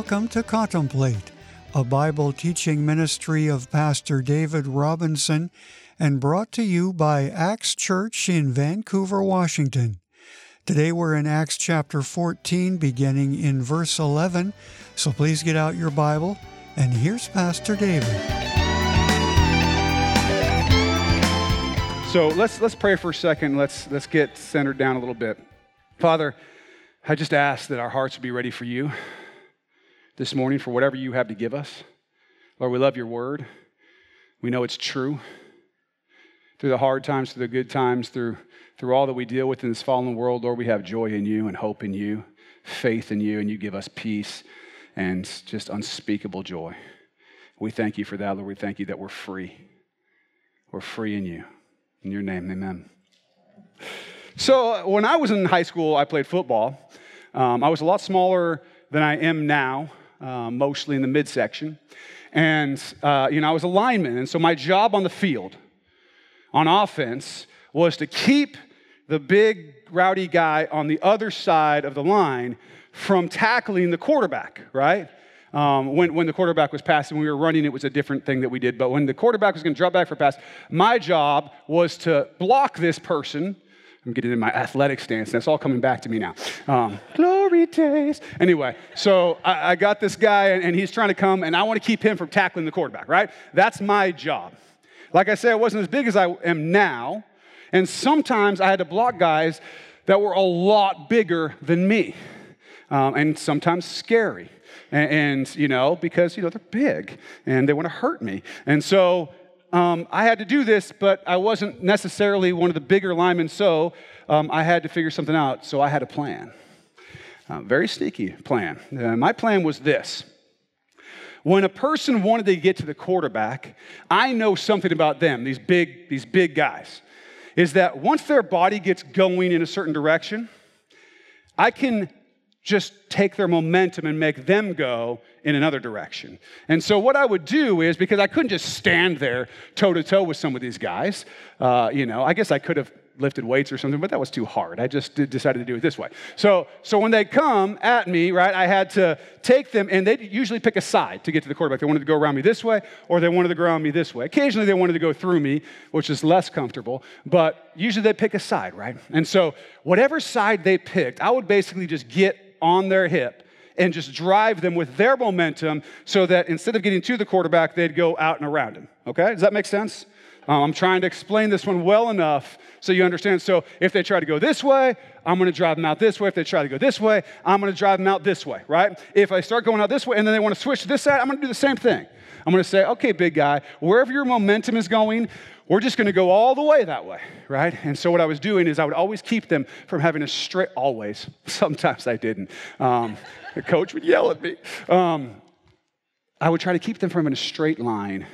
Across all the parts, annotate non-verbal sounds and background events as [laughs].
Welcome to Contemplate, a Bible teaching ministry of Pastor David Robinson and brought to you by Ax Church in Vancouver, Washington. Today we're in Acts chapter 14, beginning in verse 11. So please get out your Bible, and here's Pastor David. So let's let's pray for a second. Let's let's get centered down a little bit. Father, I just ask that our hearts be ready for you this morning for whatever you have to give us. Lord, we love your word. We know it's true. Through the hard times, through the good times, through, through all that we deal with in this fallen world, Lord, we have joy in you and hope in you, faith in you, and you give us peace and just unspeakable joy. We thank you for that, Lord. We thank you that we're free. We're free in you. In your name, amen. So, when I was in high school, I played football. Um, I was a lot smaller than I am now uh, mostly in the midsection. And, uh, you know, I was a lineman. And so my job on the field, on offense, was to keep the big, rowdy guy on the other side of the line from tackling the quarterback, right? Um, when, when the quarterback was passing, when we were running, it was a different thing that we did. But when the quarterback was going to drop back for a pass, my job was to block this person I'm getting in my athletic stance. And that's all coming back to me now. Um, glory days. Anyway, so I, I got this guy, and, and he's trying to come, and I want to keep him from tackling the quarterback, right? That's my job. Like I said, I wasn't as big as I am now, and sometimes I had to block guys that were a lot bigger than me, um, and sometimes scary. And, and, you know, because, you know, they're big and they want to hurt me. And so um, I had to do this, but I wasn't necessarily one of the bigger linemen, so um, I had to figure something out. So I had a plan. Uh, very sneaky plan. Uh, my plan was this. When a person wanted to get to the quarterback, I know something about them, these big, these big guys, is that once their body gets going in a certain direction, I can just take their momentum and make them go in another direction. And so, what I would do is because I couldn't just stand there toe to toe with some of these guys, uh, you know, I guess I could have lifted weights or something, but that was too hard. I just decided to do it this way. So, so when they come at me, right, I had to take them, and they usually pick a side to get to the quarterback. They wanted to go around me this way, or they wanted to go around me this way. Occasionally, they wanted to go through me, which is less comfortable, but usually they pick a side, right? And so, whatever side they picked, I would basically just get on their hip and just drive them with their momentum so that instead of getting to the quarterback, they'd go out and around him. Okay? Does that make sense? Um, I'm trying to explain this one well enough so you understand. So if they try to go this way, I'm going to drive them out this way. If they try to go this way, I'm going to drive them out this way, right? If I start going out this way and then they want to switch to this side, I'm going to do the same thing. I'm going to say, okay, big guy, wherever your momentum is going, we're just going to go all the way that way, right? And so what I was doing is I would always keep them from having a straight, always. [laughs] Sometimes I didn't. Um, [laughs] the coach would yell at me. Um, I would try to keep them from in a straight line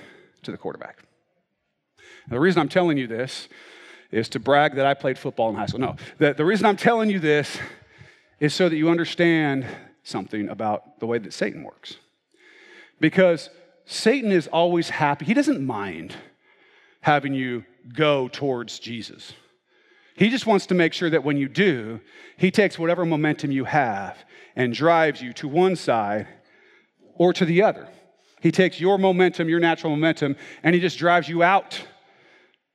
to the quarterback. the reason I'm telling you this is to brag that I played football in high school. No, the, the reason I'm telling you this is so that you understand something about the way that Satan works. Because Satan is always happy, he doesn't mind having you go towards Jesus. He just wants to make sure that when you do, he takes whatever momentum you have and drives you to one side or to the other. He takes your momentum, your natural momentum, and he just drives you out,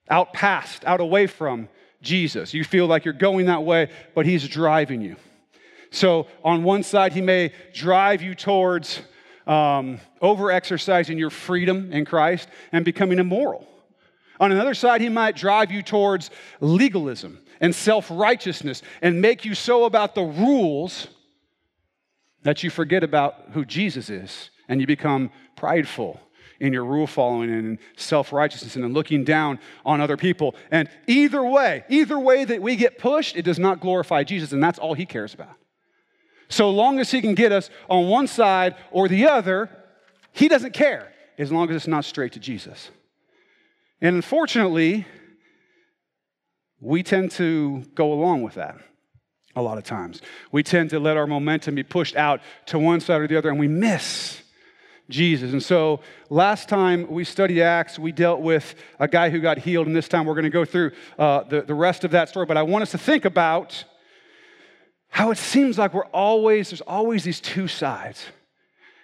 out past, out away from Jesus. You feel like you're going that way, but he's driving you. So on one side, he may drive you towards um, over exercising your freedom in Christ and becoming immoral. On another side, he might drive you towards legalism and self righteousness and make you so about the rules that you forget about who Jesus is and you become prideful in your rule following and self righteousness and in looking down on other people. And either way, either way that we get pushed, it does not glorify Jesus, and that's all he cares about. So long as he can get us on one side or the other, he doesn't care as long as it's not straight to Jesus. And unfortunately, we tend to go along with that a lot of times. We tend to let our momentum be pushed out to one side or the other, and we miss Jesus. And so last time we studied Acts, we dealt with a guy who got healed, and this time we're going to go through uh, the, the rest of that story. But I want us to think about how it seems like we're always, there's always these two sides.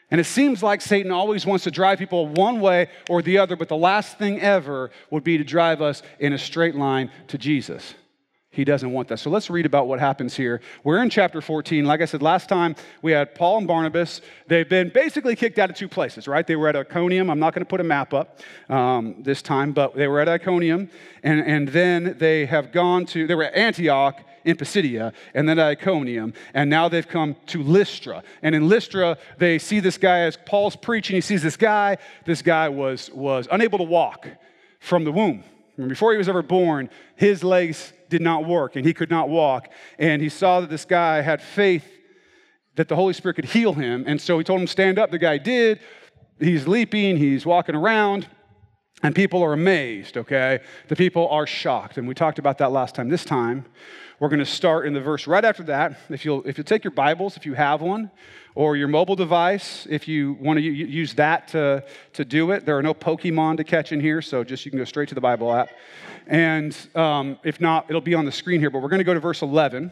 And it seems like Satan always wants to drive people one way or the other, but the last thing ever would be to drive us in a straight line to Jesus. He doesn't want that. So let's read about what happens here. We're in chapter 14. Like I said, last time we had Paul and Barnabas. They've been basically kicked out of two places, right? They were at Iconium. I'm not going to put a map up um, this time, but they were at Iconium. And, and then they have gone to, they were at Antioch in Pisidia, and then at Iconium, and now they've come to Lystra. And in Lystra, they see this guy as Paul's preaching. He sees this guy. This guy was, was unable to walk from the womb. And before he was ever born, his legs did not work and he could not walk. And he saw that this guy had faith that the Holy Spirit could heal him. And so he told him, Stand up. The guy did. He's leaping, he's walking around. And people are amazed, okay? The people are shocked. And we talked about that last time. This time, we're going to start in the verse right after that. If you'll, if you'll take your Bibles, if you have one, or your mobile device, if you want to use that to, to do it. There are no Pokemon to catch in here, so just you can go straight to the Bible app. And um, if not, it'll be on the screen here, but we're going to go to verse 11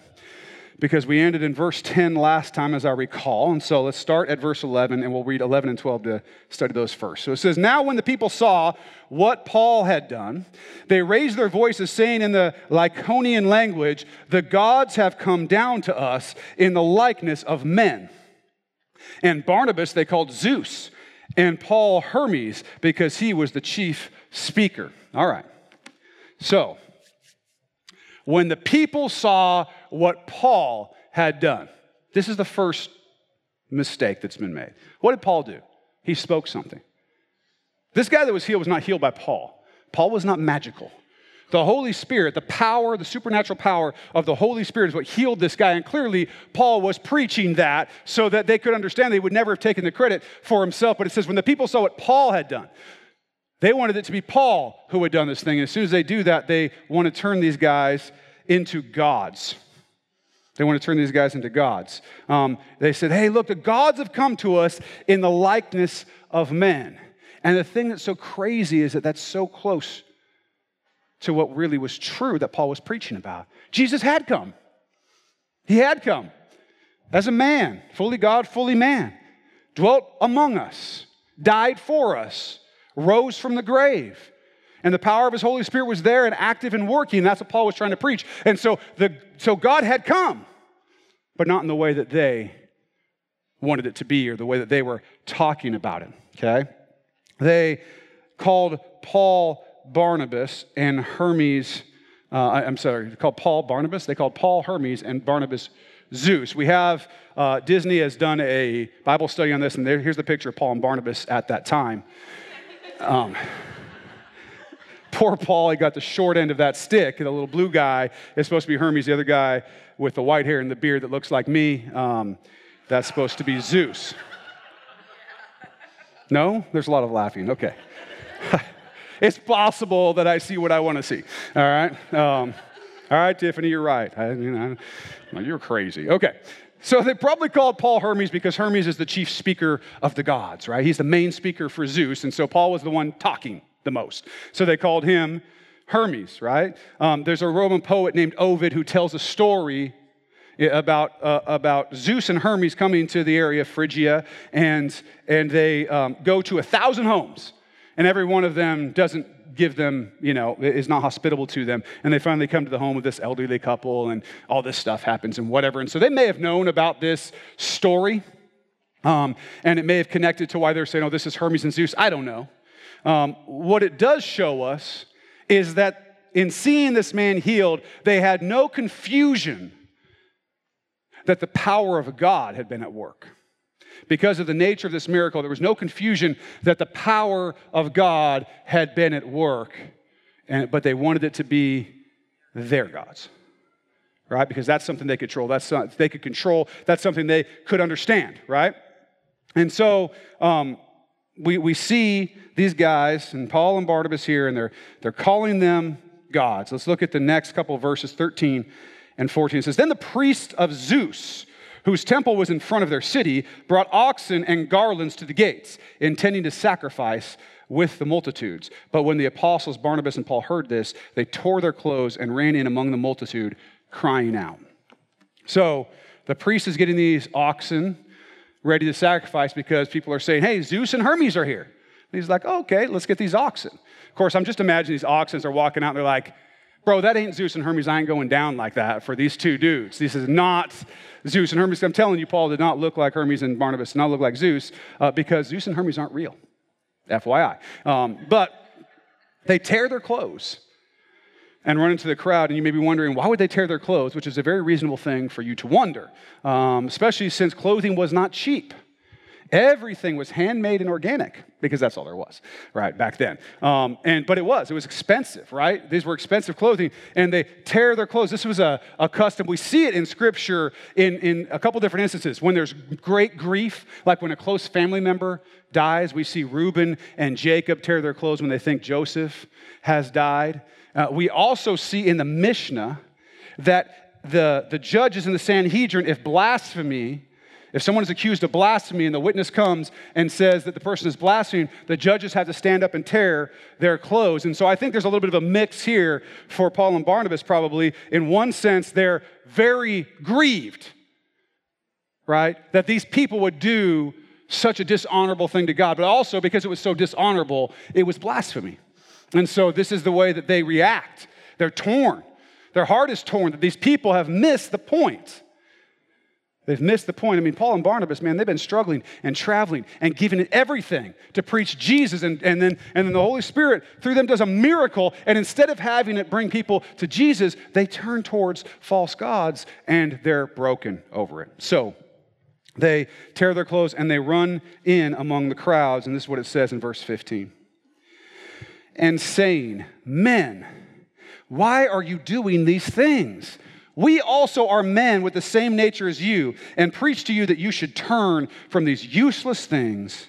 because we ended in verse 10 last time, as I recall. And so let's start at verse 11, and we'll read 11 and 12 to study those first. So it says, Now when the people saw what Paul had done, they raised their voices, saying in the Lycaonian language, The gods have come down to us in the likeness of men. And Barnabas they called Zeus, and Paul Hermes, because he was the chief speaker. All right. So, when the people saw what Paul had done. This is the first mistake that's been made. What did Paul do? He spoke something. This guy that was healed was not healed by Paul. Paul was not magical. The Holy Spirit, the power, the supernatural power of the Holy Spirit is what healed this guy. And clearly, Paul was preaching that so that they could understand they would never have taken the credit for himself. But it says, when the people saw what Paul had done, they wanted it to be Paul who had done this thing. And as soon as they do that, they want to turn these guys into gods. They want to turn these guys into gods. Um, they said, hey, look, the gods have come to us in the likeness of men. And the thing that's so crazy is that that's so close to what really was true that Paul was preaching about. Jesus had come. He had come as a man, fully God, fully man, dwelt among us, died for us, rose from the grave and the power of his Holy Spirit was there and active and working. That's what Paul was trying to preach. And so, the, so God had come, but not in the way that they wanted it to be or the way that they were talking about it. Okay? They called Paul Barnabas and Hermes, uh, I'm sorry, they called Paul Barnabas. They called Paul Hermes and Barnabas Zeus. We have, uh, Disney has done a Bible study on this, and there, here's the picture of Paul and Barnabas at that time. Um, poor Paul, he got the short end of that stick. The little blue guy is supposed to be Hermes, the other guy with the white hair and the beard that looks like me, um, that's supposed to be Zeus. No? There's a lot of laughing. Okay. [laughs] it's possible that I see what I want to see. All right? Um, all right, Tiffany, you're right. I, you know, you're crazy. Okay. So they probably called Paul Hermes because Hermes is the chief speaker of the gods, right? He's the main speaker for Zeus. And so Paul was the one talking the most. So they called him Hermes, right? Um, there's a Roman poet named Ovid who tells a story about, uh, about Zeus and Hermes coming to the area of Phrygia, and, and they um, go to a thousand homes, and every one of them doesn't give them, you know, is not hospitable to them. And they finally come to the home of this elderly couple, and all this stuff happens and whatever. And so they may have known about this story, um, and it may have connected to why they're saying, oh, this is Hermes and Zeus. I don't know. Um, what it does show us is that in seeing this man healed, they had no confusion that the power of God had been at work. Because of the nature of this miracle, there was no confusion that the power of God had been at work, and, but they wanted it to be their gods right? Because that's something they control. That's something they could control. That's something they could understand, right? And so um, we, we see these guys, and Paul and Barnabas here, and they're, they're calling them gods. Let's look at the next couple verses, 13 and 14. It says, Then the priest of Zeus, whose temple was in front of their city, brought oxen and garlands to the gates, intending to sacrifice with the multitudes. But when the apostles Barnabas and Paul heard this, they tore their clothes and ran in among the multitude, crying out. So the priest is getting these oxen ready to sacrifice because people are saying, hey, Zeus and Hermes are here. And he's like, oh, okay, let's get these oxen. Of course, I'm just imagining these oxen are walking out and they're like, bro, that ain't Zeus and Hermes. I ain't going down like that for these two dudes. This is not Zeus and Hermes. I'm telling you, Paul did not look like Hermes and Barnabas, did not look like Zeus, uh, because Zeus and Hermes aren't real. FYI. Um, but they tear their clothes and run into the crowd, and you may be wondering, why would they tear their clothes? Which is a very reasonable thing for you to wonder, um, especially since clothing was not cheap. Everything was handmade and organic because that's all there was, right, back then. Um, and, but it was, it was expensive, right? These were expensive clothing, and they tear their clothes. This was a, a custom. We see it in Scripture in, in a couple different instances. When there's great grief, like when a close family member dies, we see Reuben and Jacob tear their clothes when they think Joseph has died. Uh, we also see in the Mishnah that the, the judges in the Sanhedrin, if blasphemy, if someone is accused of blasphemy and the witness comes and says that the person is blaspheming, the judges have to stand up and tear their clothes. And so I think there's a little bit of a mix here for Paul and Barnabas, probably. In one sense, they're very grieved, right? That these people would do such a dishonorable thing to God, but also because it was so dishonorable, it was blasphemy. And so this is the way that they react. They're torn. Their heart is torn that these people have missed the point. They've missed the point. I mean, Paul and Barnabas, man, they've been struggling and traveling and giving it everything to preach Jesus. And, and, then, and then the Holy Spirit, through them, does a miracle. And instead of having it bring people to Jesus, they turn towards false gods and they're broken over it. So they tear their clothes and they run in among the crowds. And this is what it says in verse 15 and saying, Men, why are you doing these things? We also are men with the same nature as you, and preach to you that you should turn from these useless things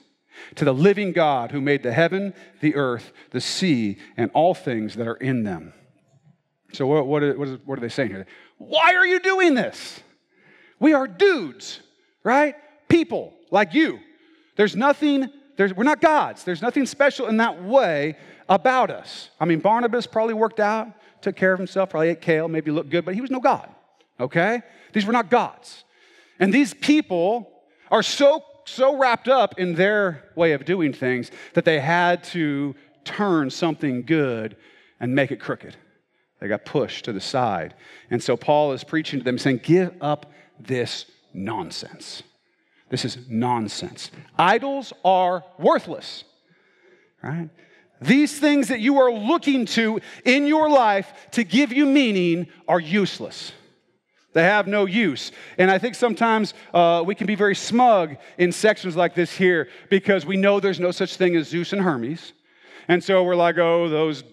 to the living God who made the heaven, the earth, the sea, and all things that are in them. So, what, what, is, what are they saying here? Why are you doing this? We are dudes, right? People like you. There's nothing, there's, we're not gods. There's nothing special in that way about us. I mean, Barnabas probably worked out took care of himself, probably ate kale, maybe looked good, but he was no God, okay? These were not gods. And these people are so, so wrapped up in their way of doing things that they had to turn something good and make it crooked. They got pushed to the side. And so Paul is preaching to them, saying, Give up this nonsense. This is nonsense. Idols are worthless, right? These things that you are looking to in your life to give you meaning are useless. They have no use. And I think sometimes uh, we can be very smug in sections like this here because we know there's no such thing as Zeus and Hermes. And so we're like, oh, those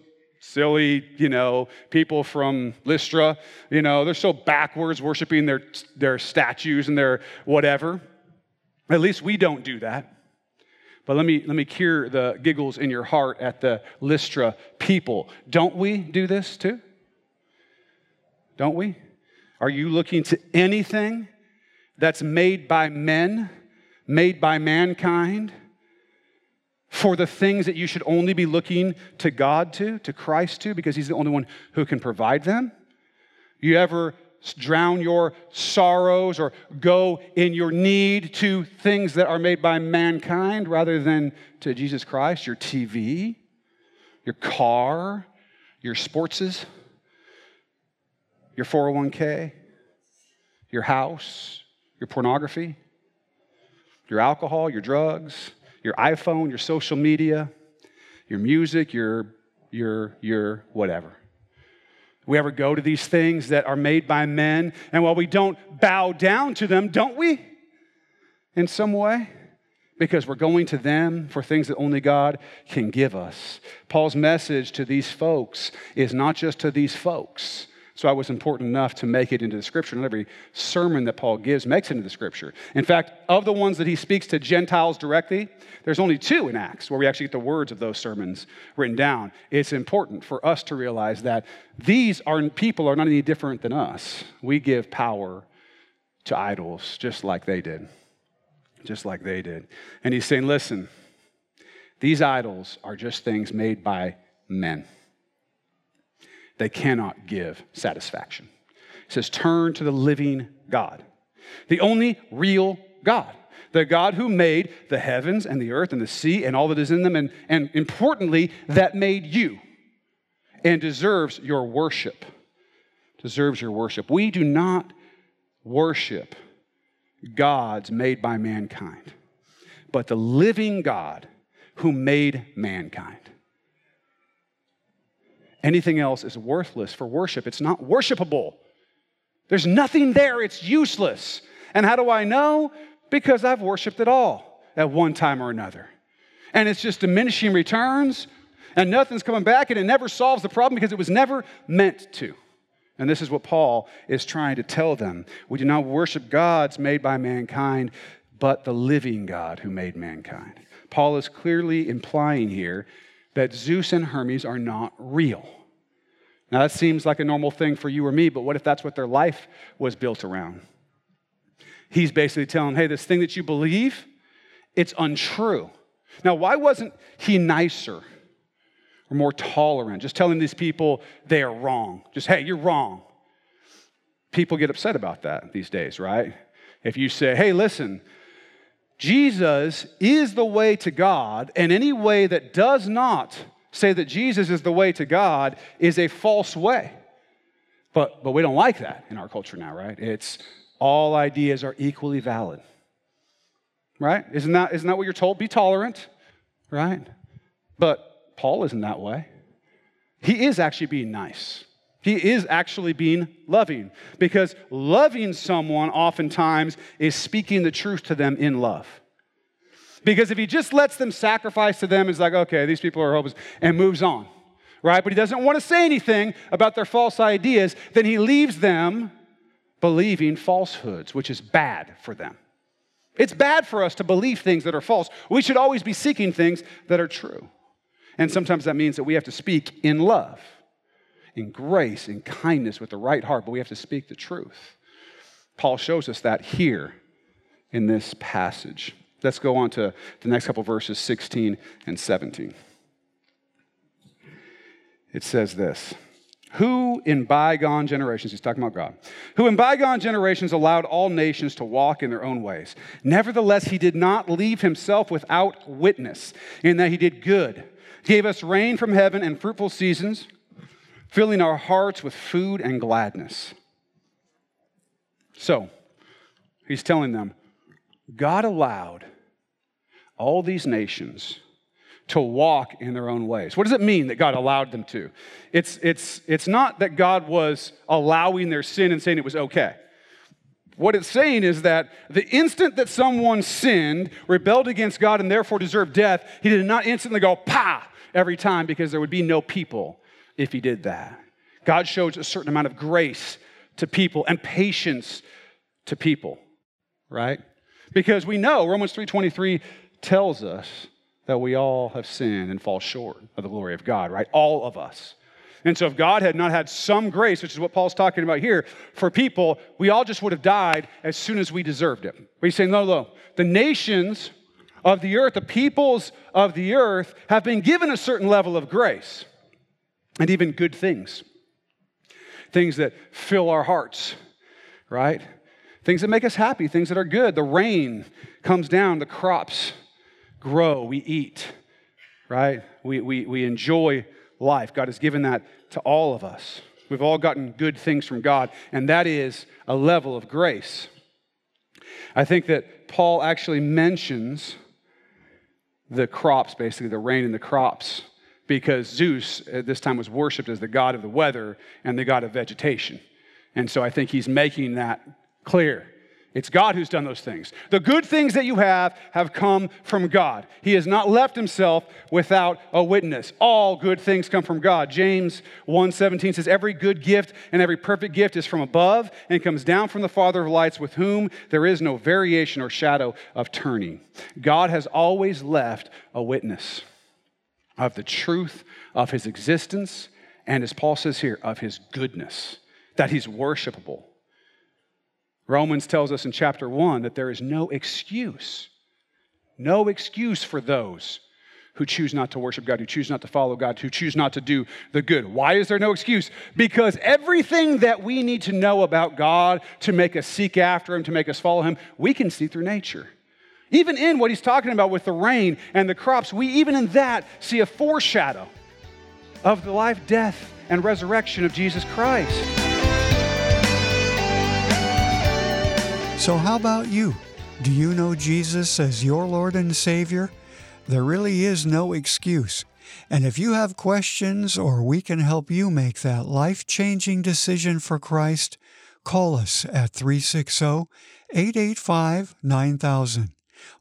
silly, you know, people from Lystra, you know, they're so backwards worshiping their, their statues and their whatever. At least we don't do that. But let me, let me cure the giggles in your heart at the Lystra people. Don't we do this too? Don't we? Are you looking to anything that's made by men, made by mankind, for the things that you should only be looking to God to, to Christ to, because He's the only one who can provide them? You ever drown your sorrows or go in your need to things that are made by mankind rather than to Jesus Christ, your TV, your car, your sportses, your 401k, your house, your pornography, your alcohol, your drugs, your iPhone, your social media, your music, your your your whatever. We ever go to these things that are made by men, and while we don't bow down to them, don't we? In some way? Because we're going to them for things that only God can give us. Paul's message to these folks is not just to these folks, so it was important enough to make it into the scripture. Not every sermon that Paul gives makes it into the scripture. In fact, of the ones that he speaks to Gentiles directly, there's only two in Acts where we actually get the words of those sermons written down. It's important for us to realize that these are people are not any different than us. We give power to idols just like they did. Just like they did. And he's saying, listen, these idols are just things made by men they cannot give satisfaction. He says, Turn to the living God, the only real God. The God who made the heavens and the earth and the sea and all that is in them, and, and importantly, that made you and deserves your worship. Deserves your worship. We do not worship gods made by mankind, but the living God who made mankind. Anything else is worthless for worship. It's not worshipable. There's nothing there, it's useless. And how do I know? Because I've worshiped it all at one time or another. And it's just diminishing returns, and nothing's coming back, and it never solves the problem because it was never meant to. And this is what Paul is trying to tell them. We do not worship gods made by mankind, but the living God who made mankind. Paul is clearly implying here that Zeus and Hermes are not real. Now, that seems like a normal thing for you or me, but what if that's what their life was built around? He's basically telling, hey, this thing that you believe, it's untrue. Now, why wasn't he nicer or more tolerant? Just telling these people they are wrong. Just, hey, you're wrong. People get upset about that these days, right? If you say, hey, listen, Jesus is the way to God, and any way that does not say that Jesus is the way to God is a false way. But, but we don't like that in our culture now, right? It's all ideas are equally valid. Right? Isn't that, isn't that what you're told? Be tolerant, right? But Paul isn't that way. He is actually being nice. He is actually being loving because loving someone oftentimes is speaking the truth to them in love. Because if he just lets them sacrifice to them, it's like, okay, these people are hopeless, and moves on, right? But he doesn't want to say anything about their false ideas, then he leaves them believing falsehoods, which is bad for them. It's bad for us to believe things that are false. We should always be seeking things that are true. And sometimes that means that we have to speak in love in grace, and kindness, with the right heart, but we have to speak the truth. Paul shows us that here in this passage. Let's go on to the next couple verses 16 and 17. It says this Who in bygone generations, he's talking about God, who in bygone generations allowed all nations to walk in their own ways. Nevertheless, he did not leave himself without witness, in that he did good, gave us rain from heaven and fruitful seasons filling our hearts with food and gladness. So, he's telling them, God allowed all these nations to walk in their own ways. What does it mean that God allowed them to? It's, it's, it's not that God was allowing their sin and saying it was okay. What it's saying is that the instant that someone sinned, rebelled against God, and therefore deserved death, he did not instantly go, pa, every time because there would be no people if he did that. God shows a certain amount of grace to people and patience to people, right? Because we know Romans 3:23 tells us that we all have sinned and fall short of the glory of God, right? All of us. And so if God had not had some grace, which is what Paul's talking about here, for people, we all just would have died as soon as we deserved it. But he's saying, no, no, the nations of the earth, the peoples of the earth have been given a certain level of grace and even good things. Things that fill our hearts, right? Things that make us happy, things that are good. The rain comes down, the crops grow, we eat, right? We, we, we enjoy life. God has given that to all of us. We've all gotten good things from God, and that is a level of grace. I think that Paul actually mentions the crops, basically, the rain and the crops, because Zeus at this time was worshiped as the god of the weather and the god of vegetation. And so I think he's making that clear. It's God who's done those things. The good things that you have have come from God. He has not left himself without a witness. All good things come from God. James 1:17 says every good gift and every perfect gift is from above and comes down from the Father of lights with whom there is no variation or shadow of turning. God has always left a witness of the truth of his existence, and as Paul says here, of his goodness, that he's worshipable. Romans tells us in chapter 1 that there is no excuse, no excuse for those who choose not to worship God, who choose not to follow God, who choose not to do the good. Why is there no excuse? Because everything that we need to know about God to make us seek after Him, to make us follow Him, we can see through nature. Even in what He's talking about with the rain and the crops, we even in that see a foreshadow of the life, death, and resurrection of Jesus Christ. So, how about you? Do you know Jesus as your Lord and Savior? There really is no excuse. And if you have questions or we can help you make that life changing decision for Christ, call us at 360 885 9000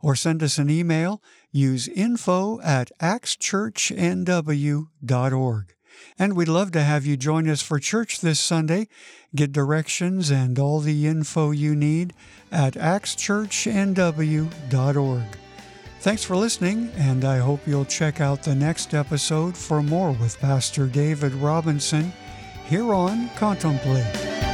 or send us an email. Use info at axchurchnw.org. And we'd love to have you join us for church this Sunday. Get directions and all the info you need at axchurchnw.org. Thanks for listening, and I hope you'll check out the next episode for more with Pastor David Robinson here on Contemplate.